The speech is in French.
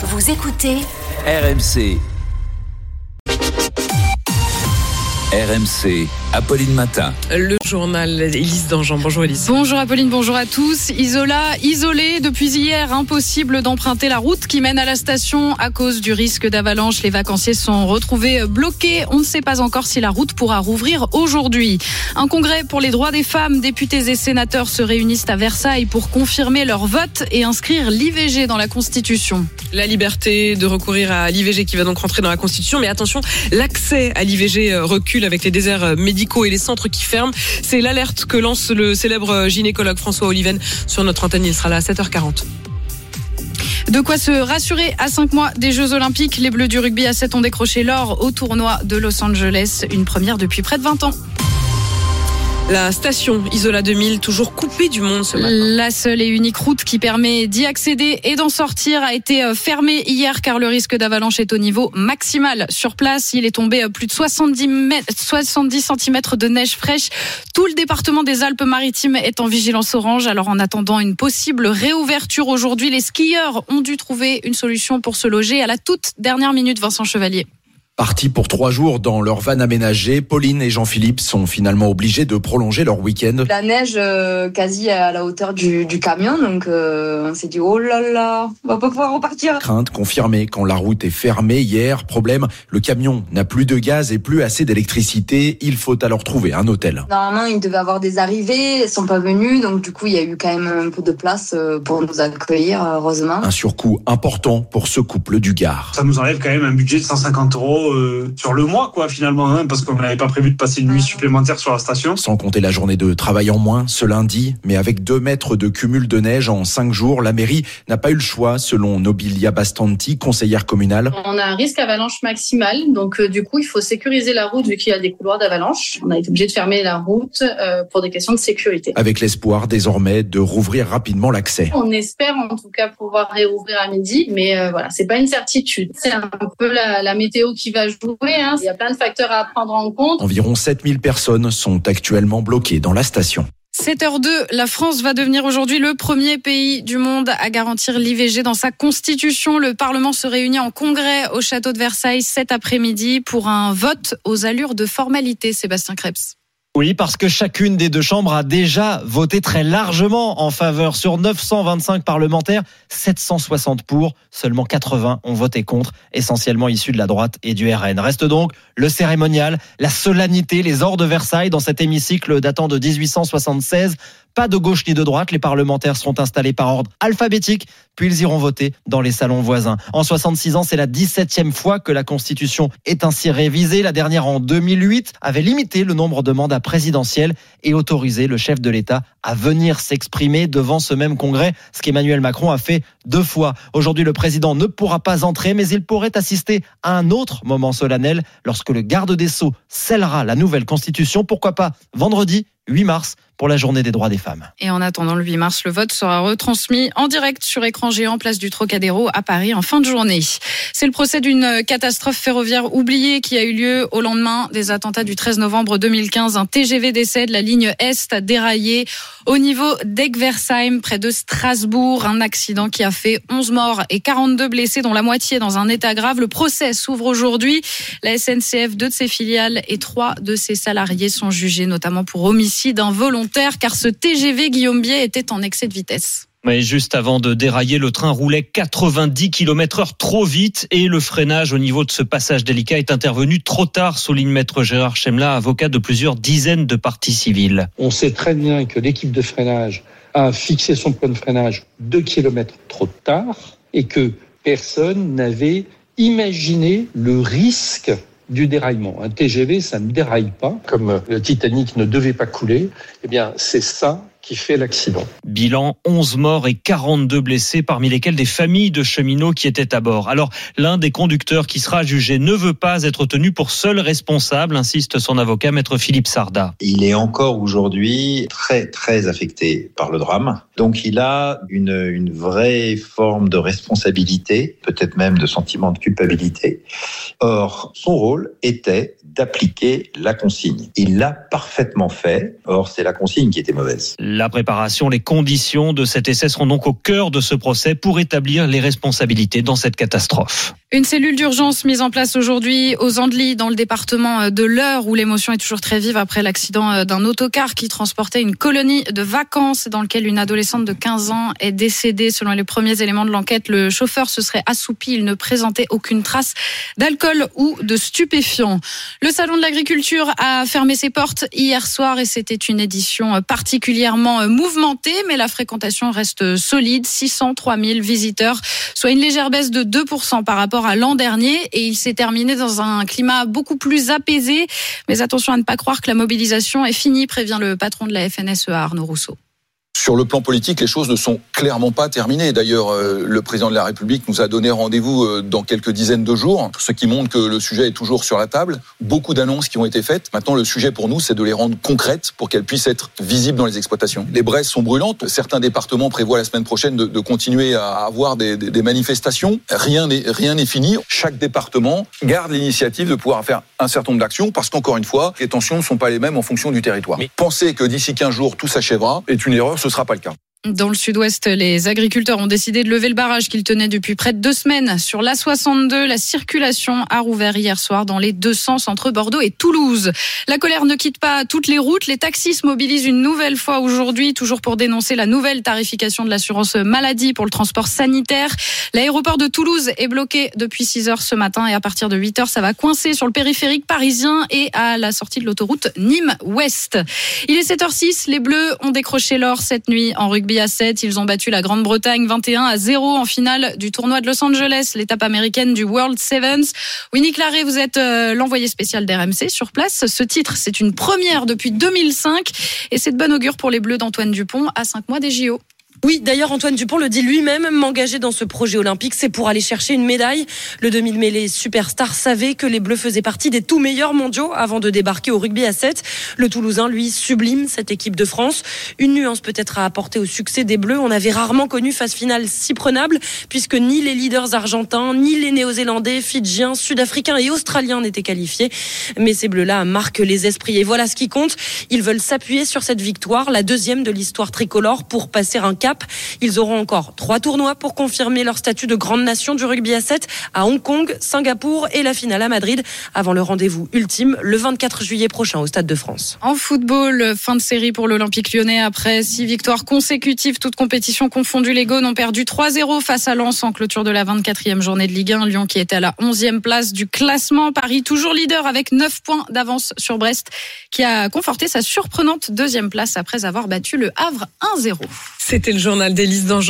Vous écoutez RMC. RMC, Apolline Matin. Le journal Élise Dangean. Bonjour Élise. Bonjour Apolline, bonjour à tous. Isola, isolé depuis hier, impossible d'emprunter la route qui mène à la station à cause du risque d'avalanche. Les vacanciers sont retrouvés bloqués. On ne sait pas encore si la route pourra rouvrir aujourd'hui. Un congrès pour les droits des femmes, députés et sénateurs se réunissent à Versailles pour confirmer leur vote et inscrire l'IVG dans la Constitution. La liberté de recourir à l'IVG qui va donc rentrer dans la Constitution. Mais attention, l'accès à l'IVG recule avec les déserts médicaux et les centres qui ferment. C'est l'alerte que lance le célèbre gynécologue François Oliven sur notre antenne. Il sera là à 7h40. De quoi se rassurer à 5 mois des Jeux Olympiques. Les Bleus du rugby à 7 ont décroché l'or au tournoi de Los Angeles, une première depuis près de 20 ans. La station Isola 2000, toujours coupée du monde. La seule et unique route qui permet d'y accéder et d'en sortir a été fermée hier car le risque d'avalanche est au niveau maximal. Sur place, il est tombé plus de 70, mètres, 70 cm de neige fraîche. Tout le département des Alpes-Maritimes est en vigilance orange. Alors en attendant une possible réouverture aujourd'hui, les skieurs ont dû trouver une solution pour se loger à la toute dernière minute, Vincent Chevalier. Partis pour trois jours dans leur van aménagée, Pauline et Jean-Philippe sont finalement obligés de prolonger leur week-end. La neige euh, quasi à la hauteur du, du camion, donc euh, on s'est dit oh là là, on va pas pouvoir repartir. Crainte confirmée quand la route est fermée hier. Problème, le camion n'a plus de gaz et plus assez d'électricité. Il faut alors trouver un hôtel. Normalement, il devait avoir des arrivées, ils sont pas venus, donc du coup, il y a eu quand même un peu de place euh, pour nous accueillir, heureusement. Un surcoût important pour ce couple du Gard. Ça nous enlève quand même un budget de 150 euros euh, sur le mois, quoi, finalement, hein, parce qu'on n'avait pas prévu de passer une nuit supplémentaire sur la station. Sans compter la journée de travail en moins ce lundi, mais avec deux mètres de cumul de neige en cinq jours, la mairie n'a pas eu le choix, selon Nobilia Bastanti, conseillère communale. On a un risque avalanche maximal, donc euh, du coup, il faut sécuriser la route vu qu'il y a des couloirs d'avalanche. On a été obligé de fermer la route euh, pour des questions de sécurité. Avec l'espoir désormais de rouvrir rapidement l'accès. On espère en tout cas pouvoir réouvrir à midi, mais euh, voilà, c'est pas une certitude. C'est un peu la, la météo qui va jouer. Hein. Il y a plein de facteurs à prendre en compte. Environ 7000 personnes sont actuellement bloquées dans la station. 7h02, la France va devenir aujourd'hui le premier pays du monde à garantir l'IVG dans sa constitution. Le Parlement se réunit en congrès au château de Versailles cet après-midi pour un vote aux allures de formalité. Sébastien Krebs. Oui, parce que chacune des deux chambres a déjà voté très largement en faveur. Sur 925 parlementaires, 760 pour, seulement 80 ont voté contre, essentiellement issus de la droite et du RN. Reste donc le cérémonial, la solennité, les ors de Versailles dans cet hémicycle datant de 1876. Pas de gauche ni de droite, les parlementaires seront installés par ordre alphabétique, puis ils iront voter dans les salons voisins. En 66 ans, c'est la 17e fois que la Constitution est ainsi révisée. La dernière en 2008 avait limité le nombre de mandats présidentiels et autorisé le chef de l'État à venir s'exprimer devant ce même congrès, ce qu'Emmanuel Macron a fait deux fois. Aujourd'hui, le président ne pourra pas entrer, mais il pourrait assister à un autre moment solennel lorsque le garde des Sceaux scellera la nouvelle Constitution. Pourquoi pas vendredi 8 mars pour la journée des droits des femmes. Et en attendant le 8 mars, le vote sera retransmis en direct sur écran géant place du Trocadéro à Paris en fin de journée. C'est le procès d'une catastrophe ferroviaire oubliée qui a eu lieu au lendemain des attentats du 13 novembre 2015. Un TGV décède, la ligne Est a déraillé au niveau d'Egversheim près de Strasbourg. Un accident qui a fait 11 morts et 42 blessés dont la moitié dans un état grave. Le procès s'ouvre aujourd'hui. La SNCF, deux de ses filiales et trois de ses salariés sont jugés notamment pour homicide involontaire car ce TGV Guillaume Biais était en excès de vitesse. Mais juste avant de dérailler, le train roulait 90 km heure trop vite et le freinage au niveau de ce passage délicat est intervenu trop tard, souligne maître Gérard Chemla, avocat de plusieurs dizaines de parties civiles. On sait très bien que l'équipe de freinage a fixé son point de freinage 2 km trop tard et que personne n'avait imaginé le risque du déraillement. Un TGV, ça ne déraille pas, comme le Titanic ne devait pas couler. Eh bien, c'est ça qui fait l'accident. Bilan 11 morts et 42 blessés, parmi lesquels des familles de cheminots qui étaient à bord. Alors, l'un des conducteurs qui sera jugé ne veut pas être tenu pour seul responsable, insiste son avocat, maître Philippe Sarda. Il est encore aujourd'hui très, très affecté par le drame. Donc, il a une, une vraie forme de responsabilité, peut-être même de sentiment de culpabilité. Or, son rôle était d'appliquer la consigne. Il l'a parfaitement fait. Or, c'est la consigne qui était mauvaise. La préparation, les conditions de cet essai seront donc au cœur de ce procès pour établir les responsabilités dans cette catastrophe. Une cellule d'urgence mise en place aujourd'hui aux Andelys dans le département de l'Eure où l'émotion est toujours très vive après l'accident d'un autocar qui transportait une colonie de vacances dans lequel une adolescente de 15 ans est décédée. Selon les premiers éléments de l'enquête, le chauffeur se serait assoupi. Il ne présentait aucune trace d'alcool ou de stupéfiants. Le salon de l'agriculture a fermé ses portes hier soir et c'était une édition particulièrement mouvementée, mais la fréquentation reste solide. 603 000 visiteurs, soit une légère baisse de 2% par rapport à l'an dernier et il s'est terminé dans un climat beaucoup plus apaisé. Mais attention à ne pas croire que la mobilisation est finie, prévient le patron de la FNSEA, Arnaud Rousseau. Sur le plan politique, les choses ne sont clairement pas terminées. D'ailleurs, euh, le président de la République nous a donné rendez-vous euh, dans quelques dizaines de jours, ce qui montre que le sujet est toujours sur la table. Beaucoup d'annonces qui ont été faites. Maintenant, le sujet pour nous, c'est de les rendre concrètes pour qu'elles puissent être visibles dans les exploitations. Les braises sont brûlantes. Certains départements prévoient la semaine prochaine de, de continuer à avoir des, des, des manifestations. Rien n'est rien n'est fini. Chaque département garde l'initiative de pouvoir faire un certain nombre d'actions parce qu'encore une fois, les tensions ne sont pas les mêmes en fonction du territoire. Mais penser que d'ici 15 jours tout s'achèvera est une erreur. Ce sera pas le cas. Dans le sud-ouest, les agriculteurs ont décidé de lever le barrage qu'ils tenaient depuis près de deux semaines. Sur l'A62, la circulation a rouvert hier soir dans les deux sens entre Bordeaux et Toulouse. La colère ne quitte pas toutes les routes. Les taxis se mobilisent une nouvelle fois aujourd'hui, toujours pour dénoncer la nouvelle tarification de l'assurance maladie pour le transport sanitaire. L'aéroport de Toulouse est bloqué depuis 6 heures ce matin et à partir de 8 heures, ça va coincer sur le périphérique parisien et à la sortie de l'autoroute Nîmes-Ouest. Il est 7h06. Les Bleus ont décroché l'or cette nuit en rugby à 7. Ils ont battu la Grande-Bretagne 21 à 0 en finale du tournoi de Los Angeles, l'étape américaine du World Sevens. Winnie Claret, vous êtes euh, l'envoyé spécial d'RMC sur place. Ce titre, c'est une première depuis 2005 et c'est de bon augure pour les Bleus d'Antoine Dupont à 5 mois des JO. Oui, d'ailleurs Antoine Dupont le dit lui-même, m'engager dans ce projet olympique, c'est pour aller chercher une médaille. Le 2000 mêlée superstar savait que les Bleus faisaient partie des tout meilleurs mondiaux avant de débarquer au rugby à 7. Le Toulousain, lui, sublime cette équipe de France. Une nuance peut-être à apporter au succès des Bleus. On avait rarement connu phase finale si prenable, puisque ni les leaders argentins, ni les Néo-Zélandais, Fidjiens, Sud-Africains et Australiens n'étaient qualifiés. Mais ces Bleus-là marquent les esprits. Et voilà ce qui compte. Ils veulent s'appuyer sur cette victoire, la deuxième de l'histoire tricolore, pour passer un ils auront encore trois tournois pour confirmer leur statut de grande nation du rugby à 7 à Hong Kong, Singapour et la finale à Madrid avant le rendez-vous ultime le 24 juillet prochain au Stade de France. En football, fin de série pour l'Olympique lyonnais après six victoires consécutives, toutes compétitions confondues. Les Gaunes ont perdu 3-0 face à Lens en clôture de la 24e journée de Ligue 1. Lyon qui était à la 11e place du classement. Paris toujours leader avec 9 points d'avance sur Brest qui a conforté sa surprenante deuxième place après avoir battu le Havre 1-0. C'était le journal d'Élise Dangean.